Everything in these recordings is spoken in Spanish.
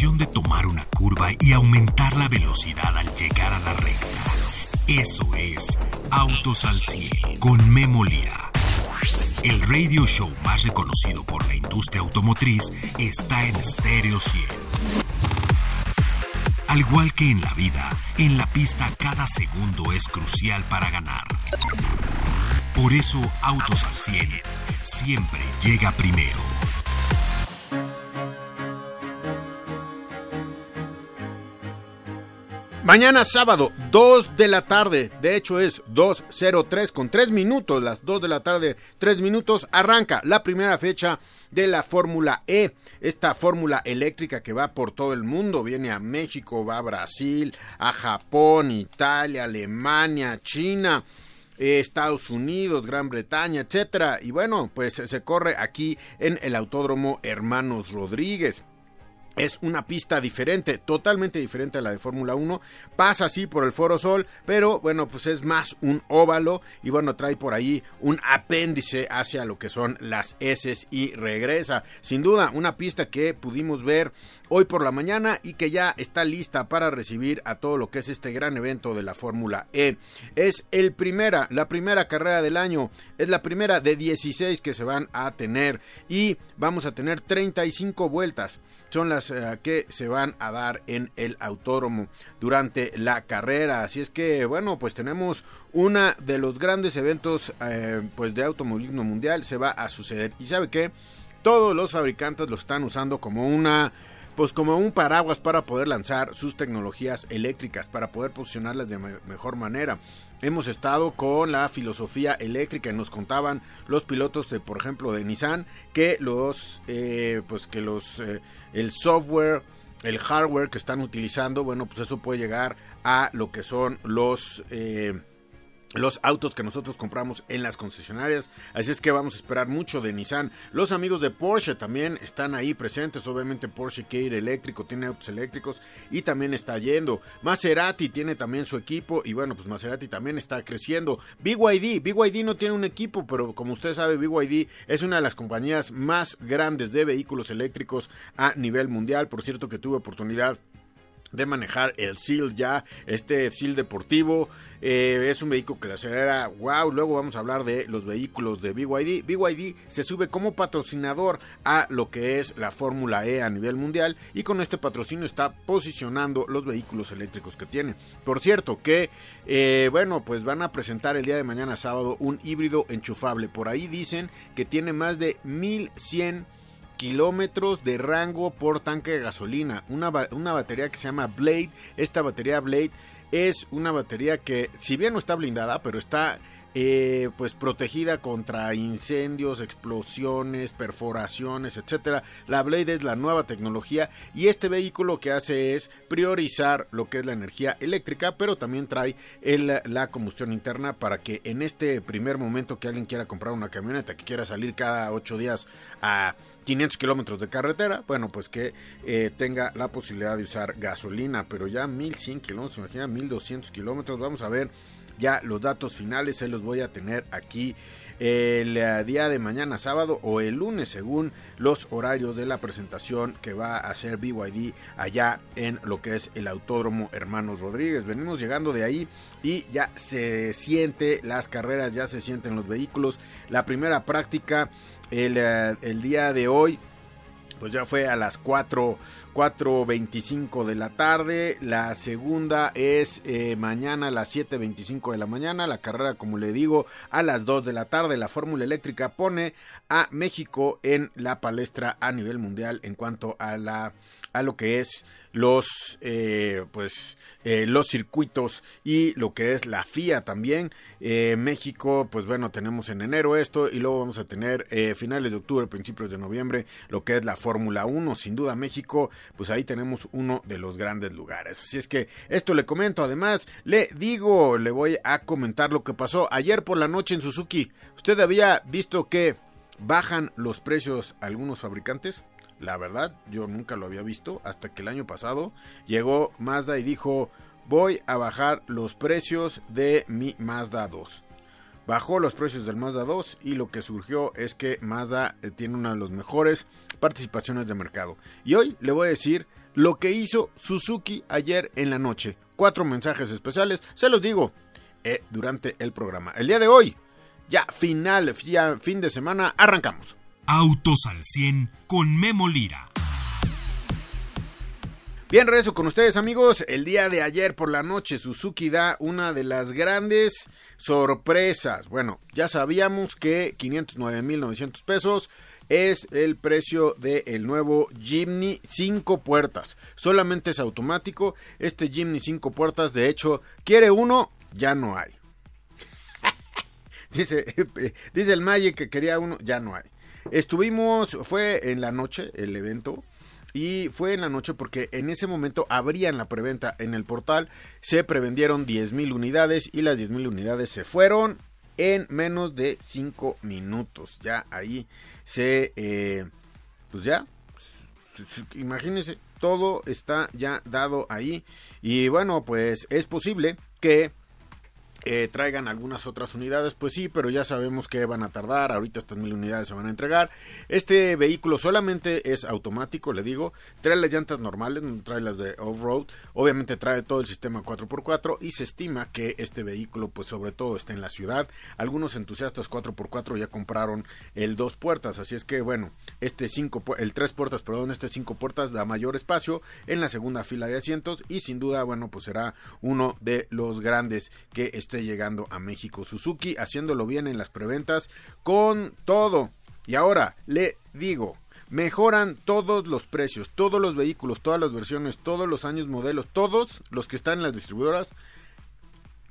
de tomar una curva y aumentar la velocidad al llegar a la recta. Eso es Autos al 100 con Memo Lira. El radio show más reconocido por la industria automotriz está en Stereo 100. Al igual que en la vida, en la pista cada segundo es crucial para ganar. Por eso Autos al 100 siempre llega primero. Mañana sábado, 2 de la tarde, de hecho es 2.03 con 3 minutos, las 2 de la tarde, 3 minutos, arranca la primera fecha de la Fórmula E, esta fórmula eléctrica que va por todo el mundo, viene a México, va a Brasil, a Japón, Italia, Alemania, China. Estados Unidos, Gran Bretaña, etcétera. Y bueno, pues se corre aquí en el Autódromo Hermanos Rodríguez es una pista diferente, totalmente diferente a la de Fórmula 1. Pasa así por el Foro Sol, pero bueno, pues es más un óvalo y bueno, trae por ahí un apéndice hacia lo que son las S y regresa. Sin duda, una pista que pudimos ver hoy por la mañana y que ya está lista para recibir a todo lo que es este gran evento de la Fórmula E. Es el primera, la primera carrera del año, es la primera de 16 que se van a tener y vamos a tener 35 vueltas. Son las eh, que se van a dar en el autódromo durante la carrera. Así es que, bueno, pues tenemos una de los grandes eventos eh, pues de automovilismo mundial. Se va a suceder. Y sabe que todos los fabricantes lo están usando como una pues como un paraguas para poder lanzar sus tecnologías eléctricas, para poder posicionarlas de mejor manera. Hemos estado con la filosofía eléctrica y nos contaban los pilotos de, por ejemplo, de Nissan, que los, eh, pues que los, eh, el software, el hardware que están utilizando, bueno, pues eso puede llegar a lo que son los eh, los autos que nosotros compramos en las concesionarias. Así es que vamos a esperar mucho de Nissan. Los amigos de Porsche también están ahí presentes. Obviamente Porsche quiere eléctrico, tiene autos eléctricos y también está yendo. Maserati tiene también su equipo y bueno, pues Maserati también está creciendo. BYD, BYD no tiene un equipo, pero como usted sabe, BYD es una de las compañías más grandes de vehículos eléctricos a nivel mundial. Por cierto que tuve oportunidad de manejar el SEAL ya, este SEAL deportivo. Eh, es un vehículo que le acelera, wow, luego vamos a hablar de los vehículos de BYD. BYD se sube como patrocinador a lo que es la Fórmula E a nivel mundial y con este patrocinio está posicionando los vehículos eléctricos que tiene. Por cierto que, eh, bueno, pues van a presentar el día de mañana sábado un híbrido enchufable. Por ahí dicen que tiene más de 1100 kilómetros de rango por tanque de gasolina. Una, una batería que se llama Blade. Esta batería Blade es una batería que, si bien no está blindada, pero está eh, pues protegida contra incendios, explosiones, perforaciones, etcétera. La Blade es la nueva tecnología y este vehículo lo que hace es priorizar lo que es la energía eléctrica, pero también trae la combustión interna para que en este primer momento que alguien quiera comprar una camioneta, que quiera salir cada ocho días a 500 kilómetros de carretera, bueno, pues que eh, tenga la posibilidad de usar gasolina, pero ya 1100 kilómetros, imagina 1200 kilómetros, vamos a ver ya los datos finales, se los voy a tener aquí el eh, día de mañana sábado o el lunes según los horarios de la presentación que va a hacer BYD allá en lo que es el Autódromo Hermanos Rodríguez. Venimos llegando de ahí y ya se siente las carreras, ya se sienten los vehículos. La primera práctica el, eh, el día de hoy pues ya fue a las 4, 4.25 de la tarde. La segunda es eh, mañana a las 7.25 de la mañana. La carrera, como le digo, a las 2 de la tarde. La Fórmula Eléctrica pone a México en la palestra a nivel mundial en cuanto a la a lo que es los eh, pues eh, los circuitos y lo que es la FIA también. Eh, México pues bueno tenemos en enero esto y luego vamos a tener finales de octubre principios de noviembre lo que es la Fórmula 1 sin duda México pues ahí tenemos uno de los grandes lugares. Así es que esto le comento. Además le digo le voy a comentar lo que pasó ayer por la noche en Suzuki. Usted había visto que bajan los precios algunos fabricantes la verdad, yo nunca lo había visto hasta que el año pasado llegó Mazda y dijo, voy a bajar los precios de mi Mazda 2. Bajó los precios del Mazda 2 y lo que surgió es que Mazda eh, tiene una de las mejores participaciones de mercado. Y hoy le voy a decir lo que hizo Suzuki ayer en la noche. Cuatro mensajes especiales, se los digo eh, durante el programa. El día de hoy, ya final, ya fin de semana, arrancamos. Autos al 100 con Memo Lira. Bien, regreso con ustedes amigos. El día de ayer por la noche Suzuki da una de las grandes sorpresas. Bueno, ya sabíamos que 509.900 pesos es el precio del nuevo Jimny 5 puertas. Solamente es automático. Este Jimny 5 puertas, de hecho, quiere uno, ya no hay. dice, dice el Magic que quería uno, ya no hay. Estuvimos, fue en la noche el evento. Y fue en la noche porque en ese momento abrían la preventa en el portal. Se prevendieron 10.000 unidades y las 10.000 unidades se fueron en menos de 5 minutos. Ya ahí se... Eh, pues ya. Imagínense, todo está ya dado ahí. Y bueno, pues es posible que eh, traigan algunas otras unidades, pues sí, pero ya sabemos que van a tardar, ahorita estas mil unidades se van a entregar. Este vehículo solamente es automático, le digo, trae las llantas normales, no trae las de off-road, obviamente trae todo el sistema 4x4 y se estima que este vehículo pues sobre todo está en la ciudad. Algunos entusiastas 4x4 ya compraron el dos puertas, así es que bueno, este cinco, el tres puertas, perdón, este cinco puertas da mayor espacio en la segunda fila de asientos y sin duda, bueno, pues será uno de los grandes que esté llegando a México. Suzuki haciéndolo bien en las preventas con todo. Y ahora le digo, mejoran todos los precios, todos los vehículos, todas las versiones, todos los años modelos, todos los que están en las distribuidoras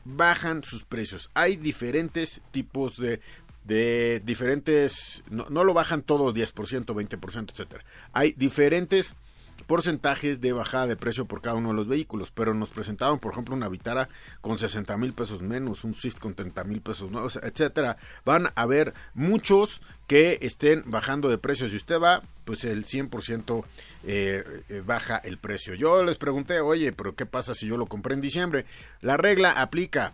bajan sus precios. Hay diferentes tipos de de diferentes no, no lo bajan todo 10%, 20%, etcétera. Hay diferentes porcentajes de bajada de precio por cada uno de los vehículos, pero nos presentaban, por ejemplo, una Vitara con 60 mil pesos menos, un Swift con 30 mil pesos menos, etcétera. Van a haber muchos que estén bajando de precio. Si usted va, pues el 100% eh, eh, baja el precio. Yo les pregunté, oye, pero ¿qué pasa si yo lo compré en diciembre? La regla aplica.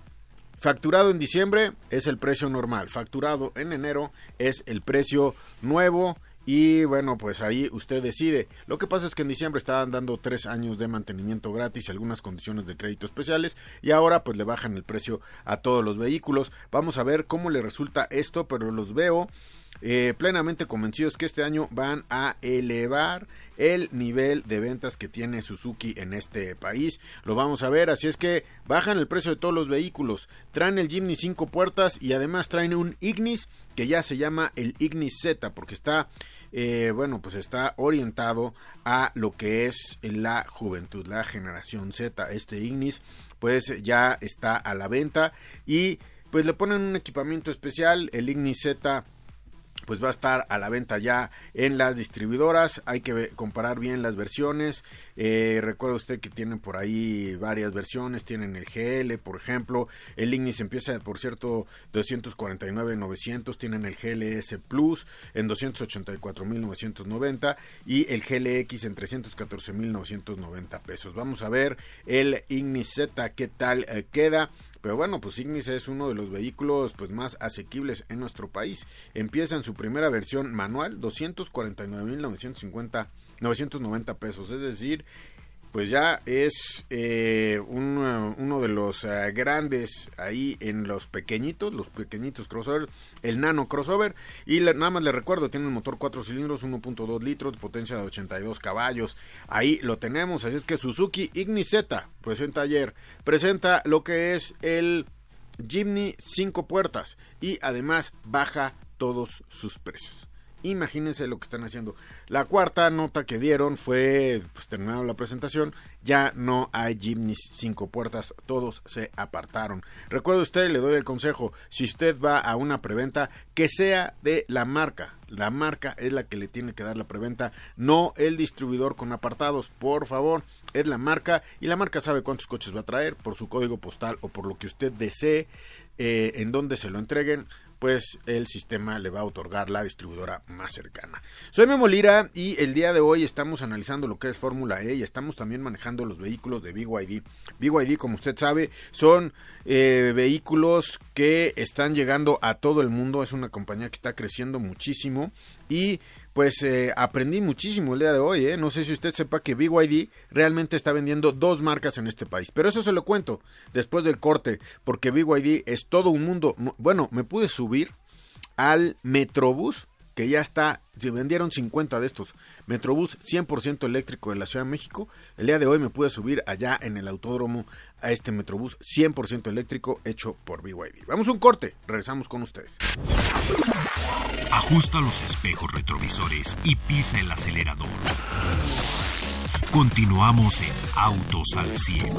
Facturado en diciembre es el precio normal. Facturado en enero es el precio nuevo y bueno, pues ahí usted decide. Lo que pasa es que en diciembre estaban dando tres años de mantenimiento gratis y algunas condiciones de crédito especiales. Y ahora pues le bajan el precio a todos los vehículos. Vamos a ver cómo le resulta esto, pero los veo eh, plenamente convencidos que este año van a elevar el nivel de ventas que tiene Suzuki en este país. Lo vamos a ver, así es que bajan el precio de todos los vehículos, traen el Jimny 5 puertas y además traen un Ignis que ya se llama el Ignis Z porque está, eh, bueno, pues está orientado a lo que es la juventud, la generación Z. Este Ignis pues ya está a la venta y pues le ponen un equipamiento especial, el Ignis Z pues va a estar a la venta ya en las distribuidoras. Hay que comparar bien las versiones. Eh, recuerda usted que tienen por ahí varias versiones. Tienen el GL, por ejemplo. El Ignis empieza, por cierto, 249.900. Tienen el GLS Plus en 284.990 y el GLX en 314.990 pesos. Vamos a ver el Ignis Z qué tal eh, queda. Pero bueno, pues Ignis es uno de los vehículos pues más asequibles en nuestro país. Empieza en su primera versión manual 249.950 990 pesos, es decir, pues ya es eh, uno de los eh, grandes ahí en los pequeñitos, los pequeñitos crossover, el nano crossover. Y nada más le recuerdo, tiene un motor 4 cilindros, 1.2 litros, potencia de 82 caballos. Ahí lo tenemos, así es que Suzuki Ignis Z presenta ayer, presenta lo que es el Jimny 5 puertas y además baja todos sus precios. Imagínense lo que están haciendo. La cuarta nota que dieron fue, pues la presentación, ya no hay Jimnys cinco puertas, todos se apartaron. Recuerde usted, le doy el consejo, si usted va a una preventa, que sea de la marca. La marca es la que le tiene que dar la preventa, no el distribuidor con apartados, por favor. Es la marca y la marca sabe cuántos coches va a traer por su código postal o por lo que usted desee, eh, en donde se lo entreguen pues el sistema le va a otorgar la distribuidora más cercana. Soy Memo Lira y el día de hoy estamos analizando lo que es Fórmula E y estamos también manejando los vehículos de BYD. BYD, como usted sabe, son eh, vehículos que están llegando a todo el mundo. Es una compañía que está creciendo muchísimo y pues eh, aprendí muchísimo el día de hoy. ¿eh? No sé si usted sepa que BYD realmente está vendiendo dos marcas en este país. Pero eso se lo cuento después del corte, porque BYD es todo un mundo. Bueno, me pude subir al Metrobús que ya está, se vendieron 50 de estos. Metrobús 100% eléctrico de la Ciudad de México. El día de hoy me pude subir allá en el autódromo a este Metrobús 100% eléctrico hecho por BYD. Vamos a un corte, regresamos con ustedes. Ajusta los espejos retrovisores y pisa el acelerador. Continuamos en Autos al 100.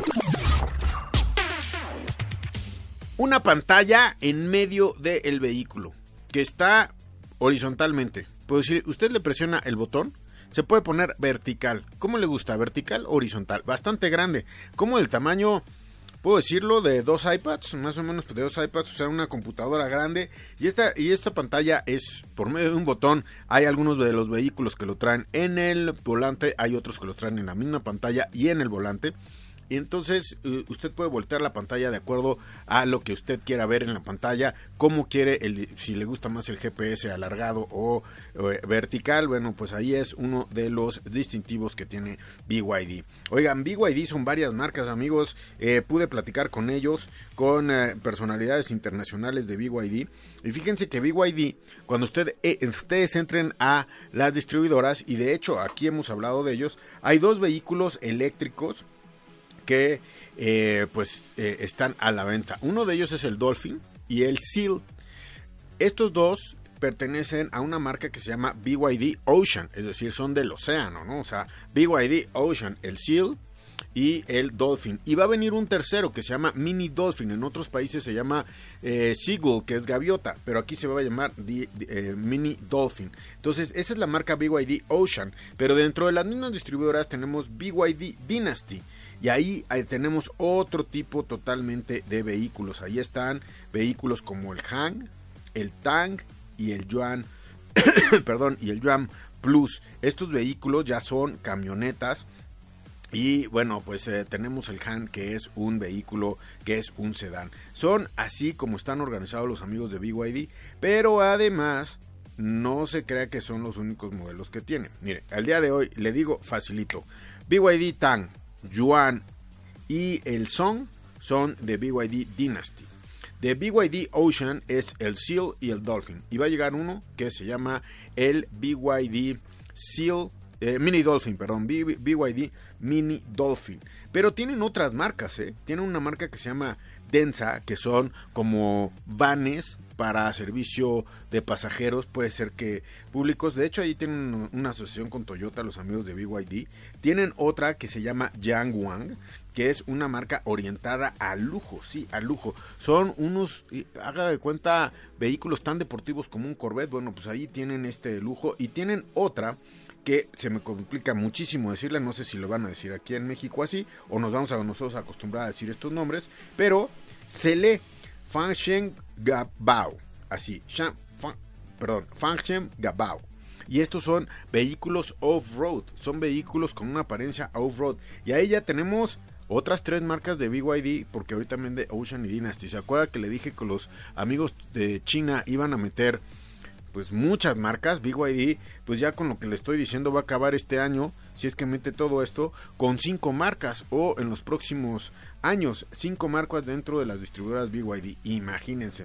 Una pantalla en medio del vehículo que está horizontalmente. Puedo decir, usted le presiona el botón, se puede poner vertical. ¿Cómo le gusta? ¿Vertical horizontal? Bastante grande. Como el tamaño, puedo decirlo, de dos iPads, más o menos de dos iPads, o sea, una computadora grande. Y esta, y esta pantalla es por medio de un botón. Hay algunos de los vehículos que lo traen en el volante, hay otros que lo traen en la misma pantalla y en el volante. Y entonces eh, usted puede voltear la pantalla de acuerdo a lo que usted quiera ver en la pantalla, cómo quiere, el, si le gusta más el GPS alargado o, eh, vertical, bueno, pues ahí es uno de los distintivos que tiene BYD. Oigan, BYD son varias marcas, amigos, eh, pude platicar con ellos, con personalidades internacionales de BYD, y fíjense que BYD, cuando usted, ustedes entren a las distribuidoras, y de hecho aquí hemos hablado de ellos, hay dos vehículos eléctricos, que eh, pues eh, están a la venta. Uno de ellos es el Dolphin y el Seal. Estos dos pertenecen a una marca que se llama BYD Ocean, es decir, son del océano, ¿no? O sea, BYD Ocean, el Seal y el Dolphin. Y va a venir un tercero que se llama Mini Dolphin. En otros países se llama eh, Seagull, que es gaviota, pero aquí se va a llamar Mini Dolphin. Entonces, esa es la marca BYD Ocean. Pero dentro de las mismas distribuidoras tenemos BYD Dynasty. Y ahí, tenemos otro tipo totalmente de vehículos. Ahí están vehículos como el Han, el Tang y el Yuan. perdón, y el Yuan Plus. Estos vehículos ya son camionetas y bueno, pues eh, tenemos el Han, que es un vehículo, que es un sedán. Son así como están organizados los amigos de BYD, pero además no se crea que son los únicos modelos que tienen. Mire, al día de hoy le digo facilito. BYD Tang, Yuan y el Song son de BYD Dynasty. De BYD Ocean es el Seal y el Dolphin. Y va a llegar uno que se llama el BYD Seal eh, Mini Dolphin, perdón, BYD Mini Dolphin. Pero tienen otras marcas, ¿eh? Tienen una marca que se llama Densa, que son como vanes para servicio de pasajeros, puede ser que públicos. De hecho, ahí tienen una asociación con Toyota, los amigos de BYD. Tienen otra que se llama Yangwang, que es una marca orientada al lujo, sí, al lujo. Son unos, haga de cuenta, vehículos tan deportivos como un Corvette. Bueno, pues ahí tienen este lujo. Y tienen otra que se me complica muchísimo decirle, no sé si lo van a decir aquí en México así, o nos vamos a nosotros a acostumbrar a decir estos nombres, pero se lee Fangshen Gabao, así, perdón, Fangshen Gabao. Y estos son vehículos off-road, son vehículos con una apariencia off-road. Y ahí ya tenemos otras tres marcas de BYD, porque ahorita vende Ocean y Dynasty. ¿Se acuerda que le dije que los amigos de China iban a meter pues muchas marcas. BYD, pues ya con lo que le estoy diciendo, va a acabar este año, si es que mete todo esto, con cinco marcas o en los próximos años, cinco marcas dentro de las distribuidoras BYD. Imagínense.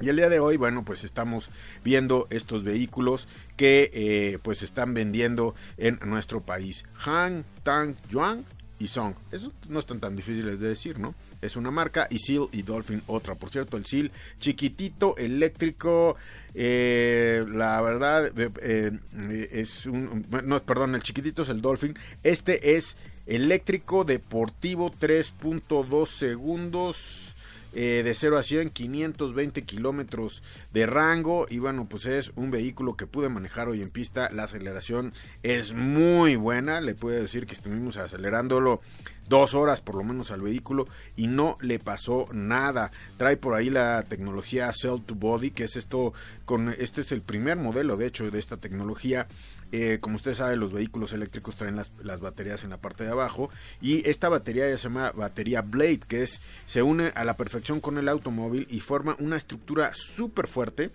Y el día de hoy, bueno, pues estamos viendo estos vehículos que eh, pues están vendiendo en nuestro país. Han, Tang, Yuan y Song. Eso no están tan difíciles de decir, ¿no? Es una marca y Seal y Dolphin otra. Por cierto, el Seal chiquitito, eléctrico, eh, la verdad eh, eh, es un... No, perdón, el chiquitito es el Dolphin. Este es eléctrico deportivo 3.2 segundos eh, de 0 a 100, 520 kilómetros de rango. Y bueno, pues es un vehículo que pude manejar hoy en pista. La aceleración es muy buena. Le puedo decir que estuvimos acelerándolo dos horas por lo menos al vehículo y no le pasó nada. Trae por ahí la tecnología Cell to Body, que es esto, con este es el primer modelo de hecho de esta tecnología eh, como usted sabe, los vehículos eléctricos traen las, baterías en la parte de abajo. Y esta batería ya se llama batería Blade, que es se une a la perfección con el automóvil y forma una estructura súper fuerte.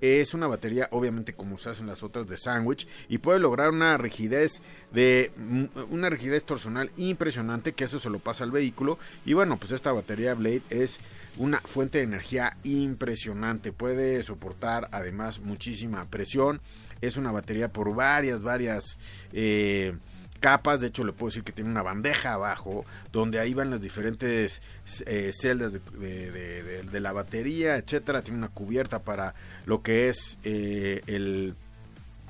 Es una batería obviamente como se hacen las otras de sándwich y puede lograr una rigidez de mm, una rigidez torsional impresionante que eso se lo pasa al vehículo. Y bueno pues esta batería Blade es una fuente de energía impresionante. Puede soportar además muchísima presión es una batería por varias varias eh, capas, de hecho le puedo decir que tiene una bandeja abajo donde ahí van las diferentes eh, celdas de, la batería, etcétera, tiene una cubierta para lo que es eh, el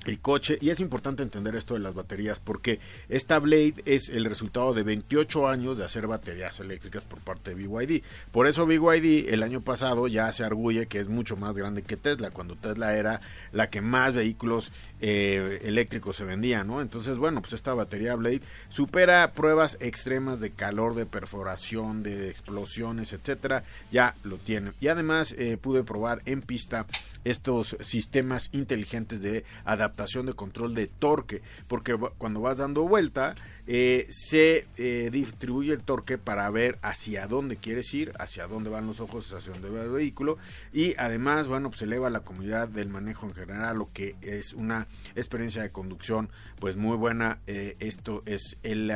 el coche y es importante entender esto de las baterías porque esta Blade es el resultado de 28 años de hacer baterías eléctricas por parte de BYD. Por eso BYD el año pasado ya se arguye que es mucho más grande que Tesla, cuando Tesla era la que más vehículos eh, eléctricos se vendía, ¿no? Entonces, bueno, pues esta batería Blade supera pruebas extremas de calor, de perforación, de explosiones, etcétera, ya lo tiene. Y además eh, pude probar en pista estos sistemas inteligentes de adaptación de control de torque, porque cuando vas dando vuelta eh, se eh, distribuye el torque para ver hacia dónde quieres ir, hacia dónde van los ojos, hacia dónde va el vehículo y además, bueno, pues eleva la comunidad del manejo en general, lo que es una experiencia de conducción pues muy buena. Eh, esto es el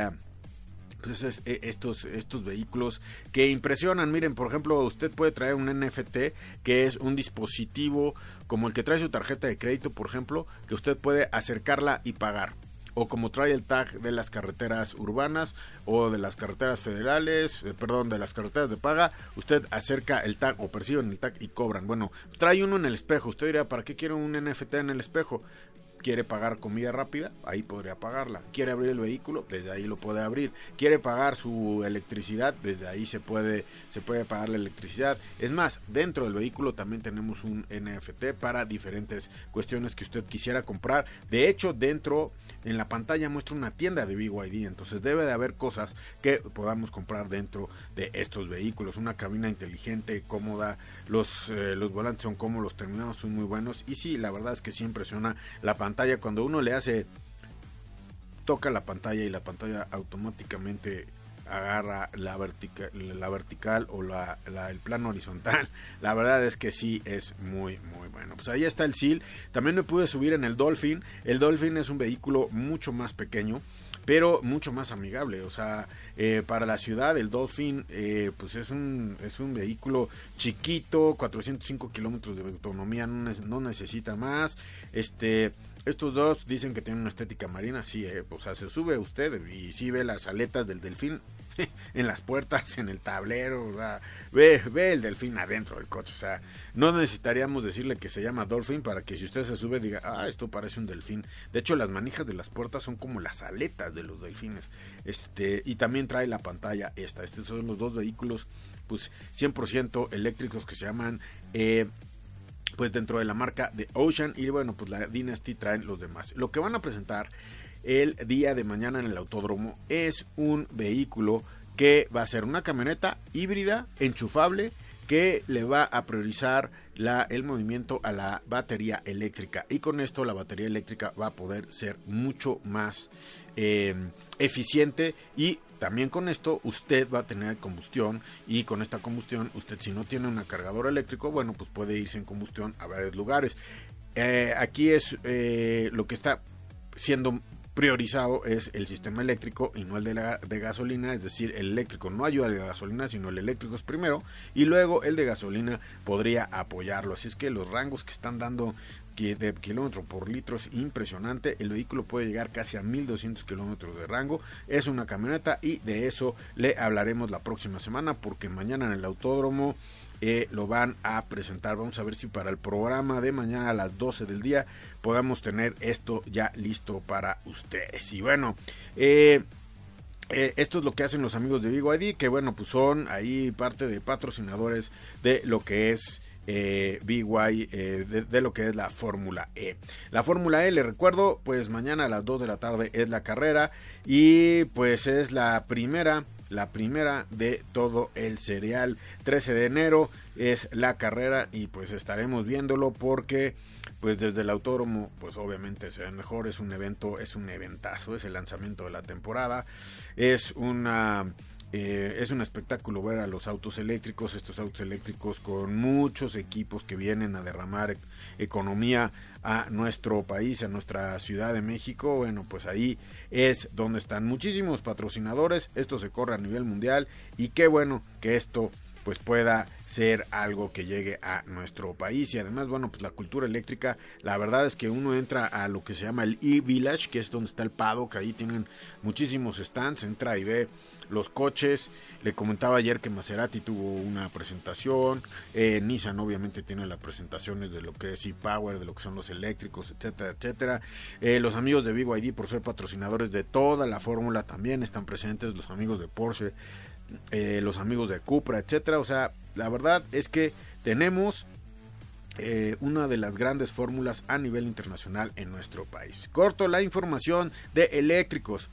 pues eh, estos, estos vehículos que impresionan. Miren, por ejemplo, usted puede traer un NFT que es un dispositivo como el que trae su tarjeta de crédito, por ejemplo, que usted puede acercarla y pagar o como trae el tag de las carreteras urbanas o de las carreteras federales, eh, perdón, de las carreteras de paga, usted acerca el tag o perciben el tag y cobran. Bueno, trae uno en el espejo. Usted dirá, ¿para qué quiero un NFT en el espejo? Quiere pagar comida rápida, ahí podría pagarla. Quiere abrir el vehículo, desde ahí lo puede abrir. Quiere pagar su electricidad, desde ahí se puede se puede pagar la electricidad. Es más, dentro del vehículo también tenemos un NFT para diferentes cuestiones que usted quisiera comprar. De hecho, dentro en la pantalla muestra una tienda de BYD, entonces debe de haber cosas que podamos comprar dentro de estos vehículos. Una cabina inteligente, cómoda, los, eh, los volantes son cómodos, los terminados son muy buenos y sí, la verdad es que sí impresiona la pantalla pantalla, cuando uno le hace, toca la pantalla y la pantalla automáticamente agarra la vertical, la vertical o la, el plano horizontal. La verdad es que sí es muy, muy bueno. Pues ahí está el SIL. También me pude subir en el Dolphin. El Dolphin es un vehículo mucho más pequeño pero mucho más amigable. O sea, eh, para la ciudad el Dolphin eh, pues es un, es un vehículo chiquito, 405 kilómetros de autonomía, no, no, necesita más. Este, estos dos dicen que tienen una estética marina, sí, eh, o sea, se sube usted y sí ve las aletas del delfín en las puertas, en el tablero, o sea, ve, ve el delfín adentro del coche, o sea, no necesitaríamos decirle que se llama Dolphin para que si usted se sube diga, ah, esto parece un delfín. De hecho, las manijas de las puertas son como las aletas de los delfines. Este, y también trae la pantalla esta. Estos son los dos vehículos, pues 100% eléctricos que se llaman eh, pues dentro de la marca de Ocean y bueno pues la Dynasty traen los demás. Lo que van a presentar el día de mañana en el autódromo es un vehículo que va a ser una camioneta híbrida enchufable que le va a priorizar la, el movimiento a la batería eléctrica y con esto la batería eléctrica va a poder ser mucho más eh, eficiente y también con esto usted va a tener combustión y con esta combustión usted si no tiene un cargador eléctrico bueno pues puede irse en combustión a varios lugares eh, aquí es eh, lo que está siendo priorizado es el sistema eléctrico y no el de, la, de gasolina, es decir, el eléctrico no ayuda de gasolina, sino el eléctrico es primero y luego el de gasolina podría apoyarlo. Así es que los rangos que están dando de kilómetro por litro es impresionante. El vehículo puede llegar casi a 1200 kilómetros de rango. Es una camioneta y de eso le hablaremos la próxima semana porque mañana en el autódromo eh, lo van a presentar. Vamos a ver si para el programa de mañana a las 12 del día podamos tener esto ya listo para ustedes. Y bueno, eh, eh, esto es lo que hacen los amigos de ID que bueno, pues son ahí parte de patrocinadores de lo que es eh, BY eh, de, lo que es la Fórmula E. La Fórmula E, le recuerdo, pues mañana a las 2 de la tarde es la carrera y pues es la primera, la primera de todo el serial. 13 de enero es la carrera y pues estaremos viéndolo porque pues desde el autódromo pues obviamente se ve mejor es un evento es un eventazo es el lanzamiento de la temporada es una eh, es un espectáculo ver a los autos eléctricos, estos autos eléctricos con muchos equipos que vienen a derramar e-, economía a nuestro país, a nuestra Ciudad de México. Bueno, pues ahí es donde están muchísimos patrocinadores. Esto se corre a nivel mundial y qué bueno que esto pues pueda ser algo que llegue a nuestro país. Y además bueno pues la cultura eléctrica la verdad es que uno entra a lo que se llama el e-village que es donde está el paddock ahí tienen muchísimos stands entra y ve los coches. Le comentaba ayer que Maserati tuvo una presentación eh, Nissan obviamente tiene las presentaciones de lo que es e-power de lo que son los eléctricos etcétera etcétera. Eh, los amigos de BYD por ser patrocinadores de toda la fórmula también están presentes los amigos de Porsche eh, los amigos de Cupra, etcétera. O sea, la verdad es que tenemos eh, una de las grandes fórmulas a nivel internacional en nuestro país. Corto la información de eléctricos.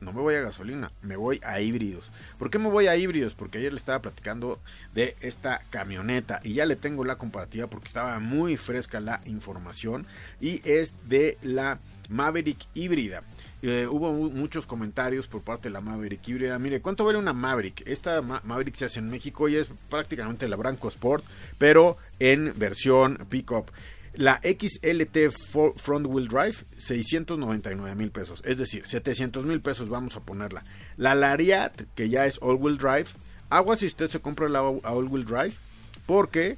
No me voy a gasolina, me voy a híbridos. ¿Por qué me voy a híbridos? Porque ayer le estaba platicando de esta camioneta y ya le tengo la comparativa porque estaba muy fresca la información y es de la Maverick híbrida. Eh, hubo muchos comentarios por parte de la Maverick híbrida. Mire, ¿cuánto vale una Maverick? Esta Maverick se hace en México y es prácticamente la Branco Sport, pero en versión pickup. La XLT Front Wheel Drive, 699 mil pesos. Es decir, 700 mil pesos vamos a ponerla. La Lariat, que ya es All Wheel Drive. Agua si usted se compra la All Wheel Drive, porque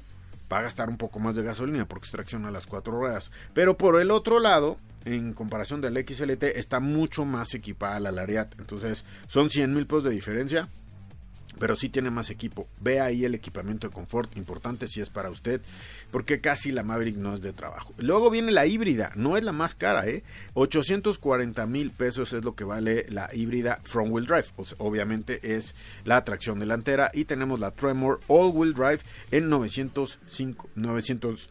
va a gastar un poco más de gasolina porque extracciona a las cuatro ruedas. Pero por el otro lado, en comparación del XLT, está mucho más equipada la Lariat. Entonces, son 100 mil pesos de diferencia. Pero sí tiene más equipo. Ve ahí el equipamiento de confort, importante si es para usted, porque casi la Maverick no es de trabajo. Luego viene la híbrida, no es la más cara, ¿eh? 840 mil pesos es lo que vale la híbrida Front Wheel Drive. obviamente es la tracción delantera. Y tenemos la Tremor All Wheel Drive en 905, 900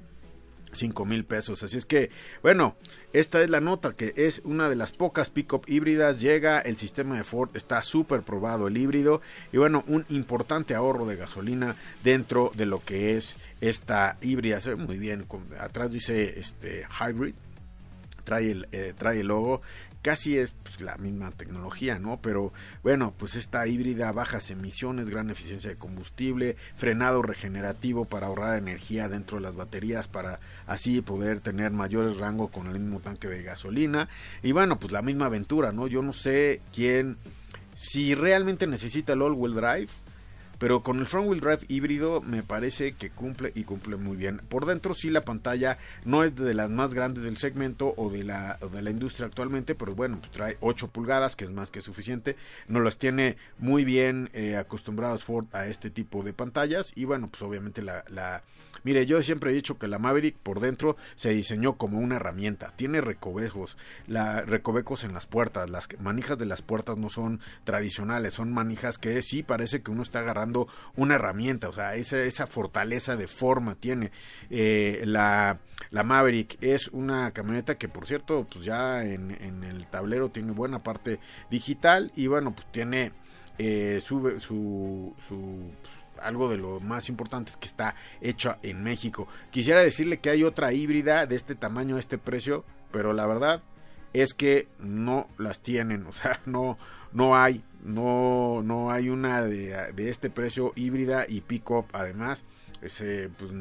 5 mil pesos. Así es que, bueno, esta es la nota que es una de las pocas pickup híbridas. Llega el sistema de Ford, está súper probado el híbrido. Y bueno, un importante ahorro de gasolina dentro de lo que es esta híbrida. Se ve muy bien. Atrás dice este hybrid. Trae el, eh, trae el logo casi es pues, la misma tecnología, ¿no? Pero bueno, pues esta híbrida, bajas emisiones, gran eficiencia de combustible, frenado regenerativo para ahorrar energía dentro de las baterías, para así poder tener mayores rangos con el mismo tanque de gasolina. Y bueno, pues la misma aventura, ¿no? Yo no sé quién, si realmente necesita el all-wheel drive pero con el front wheel drive híbrido me parece que cumple y cumple muy bien. Por dentro sí la pantalla no es de las más grandes del segmento o de la, de la industria actualmente, pero bueno, pues trae 8 pulgadas, que es más que suficiente. Nos las tiene muy bien eh, acostumbrados Ford a este tipo de pantallas y bueno, pues obviamente la. Mire, yo siempre he dicho que la Maverick por dentro se diseñó como una herramienta. Tiene recovejos, la, recovecos en las puertas. Las manijas de las puertas no son tradicionales, son manijas que sí parece que uno está agarrando una herramienta, o sea, esa, esa fortaleza de forma tiene. Eh, la, la Maverick es una camioneta que, por cierto, pues ya en, el tablero tiene buena parte digital y bueno, pues tiene eh, su, su, pues, algo de lo más importante que está hecha en México. Quisiera decirle que hay otra híbrida de este tamaño, este precio, pero la verdad es que no las tienen, o sea, no, no hay, no, no hay una de, de este precio híbrida y pick-up además, ese, pues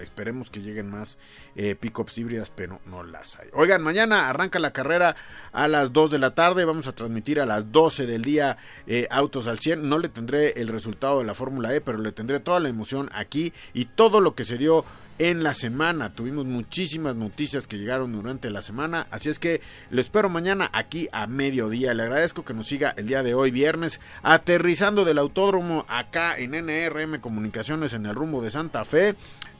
esperemos que lleguen más eh, pickups híbridas, pero no las hay. Oigan, mañana arranca la carrera a las 2 de la tarde, vamos a transmitir a las 12 del día eh, Autos al 100. No le tendré el resultado de la Fórmula E, pero le tendré toda la emoción aquí y todo lo que se dio en la semana. Tuvimos muchísimas noticias que llegaron durante la semana, así es que lo espero mañana aquí a mediodía. Le agradezco que nos siga el día de hoy, viernes, aterrizando del autódromo acá en NRM Comunicaciones en el rumbo de Santa Fe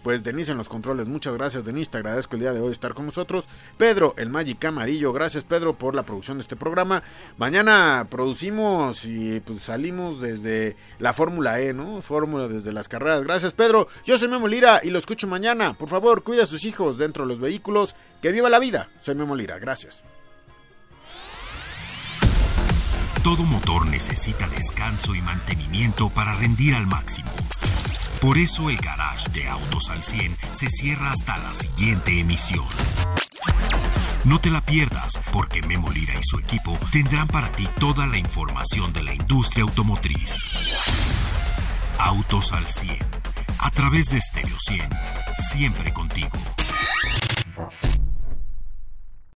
pues Denise en los controles. Muchas gracias, Denise. Te agradezco el día de hoy estar con nosotros. Pedro, el Magic Amarillo. Gracias, Pedro, por la producción de este programa. Mañana producimos y pues salimos desde la Fórmula E, ¿no? Fórmula desde las carreras. Gracias, Pedro. Yo soy Memo Lira y lo escucho mañana. Por favor, cuida a sus hijos dentro de los vehículos. Que viva la vida. Soy Memo Lira. Gracias. Todo motor necesita descanso y mantenimiento para rendir al máximo. Por eso el garage de Autos al 100 se cierra hasta la siguiente emisión. No te la pierdas, porque Memo Lira y su equipo tendrán para ti toda la información de la industria automotriz. Autos al 100, a través de Stereo 100, siempre contigo.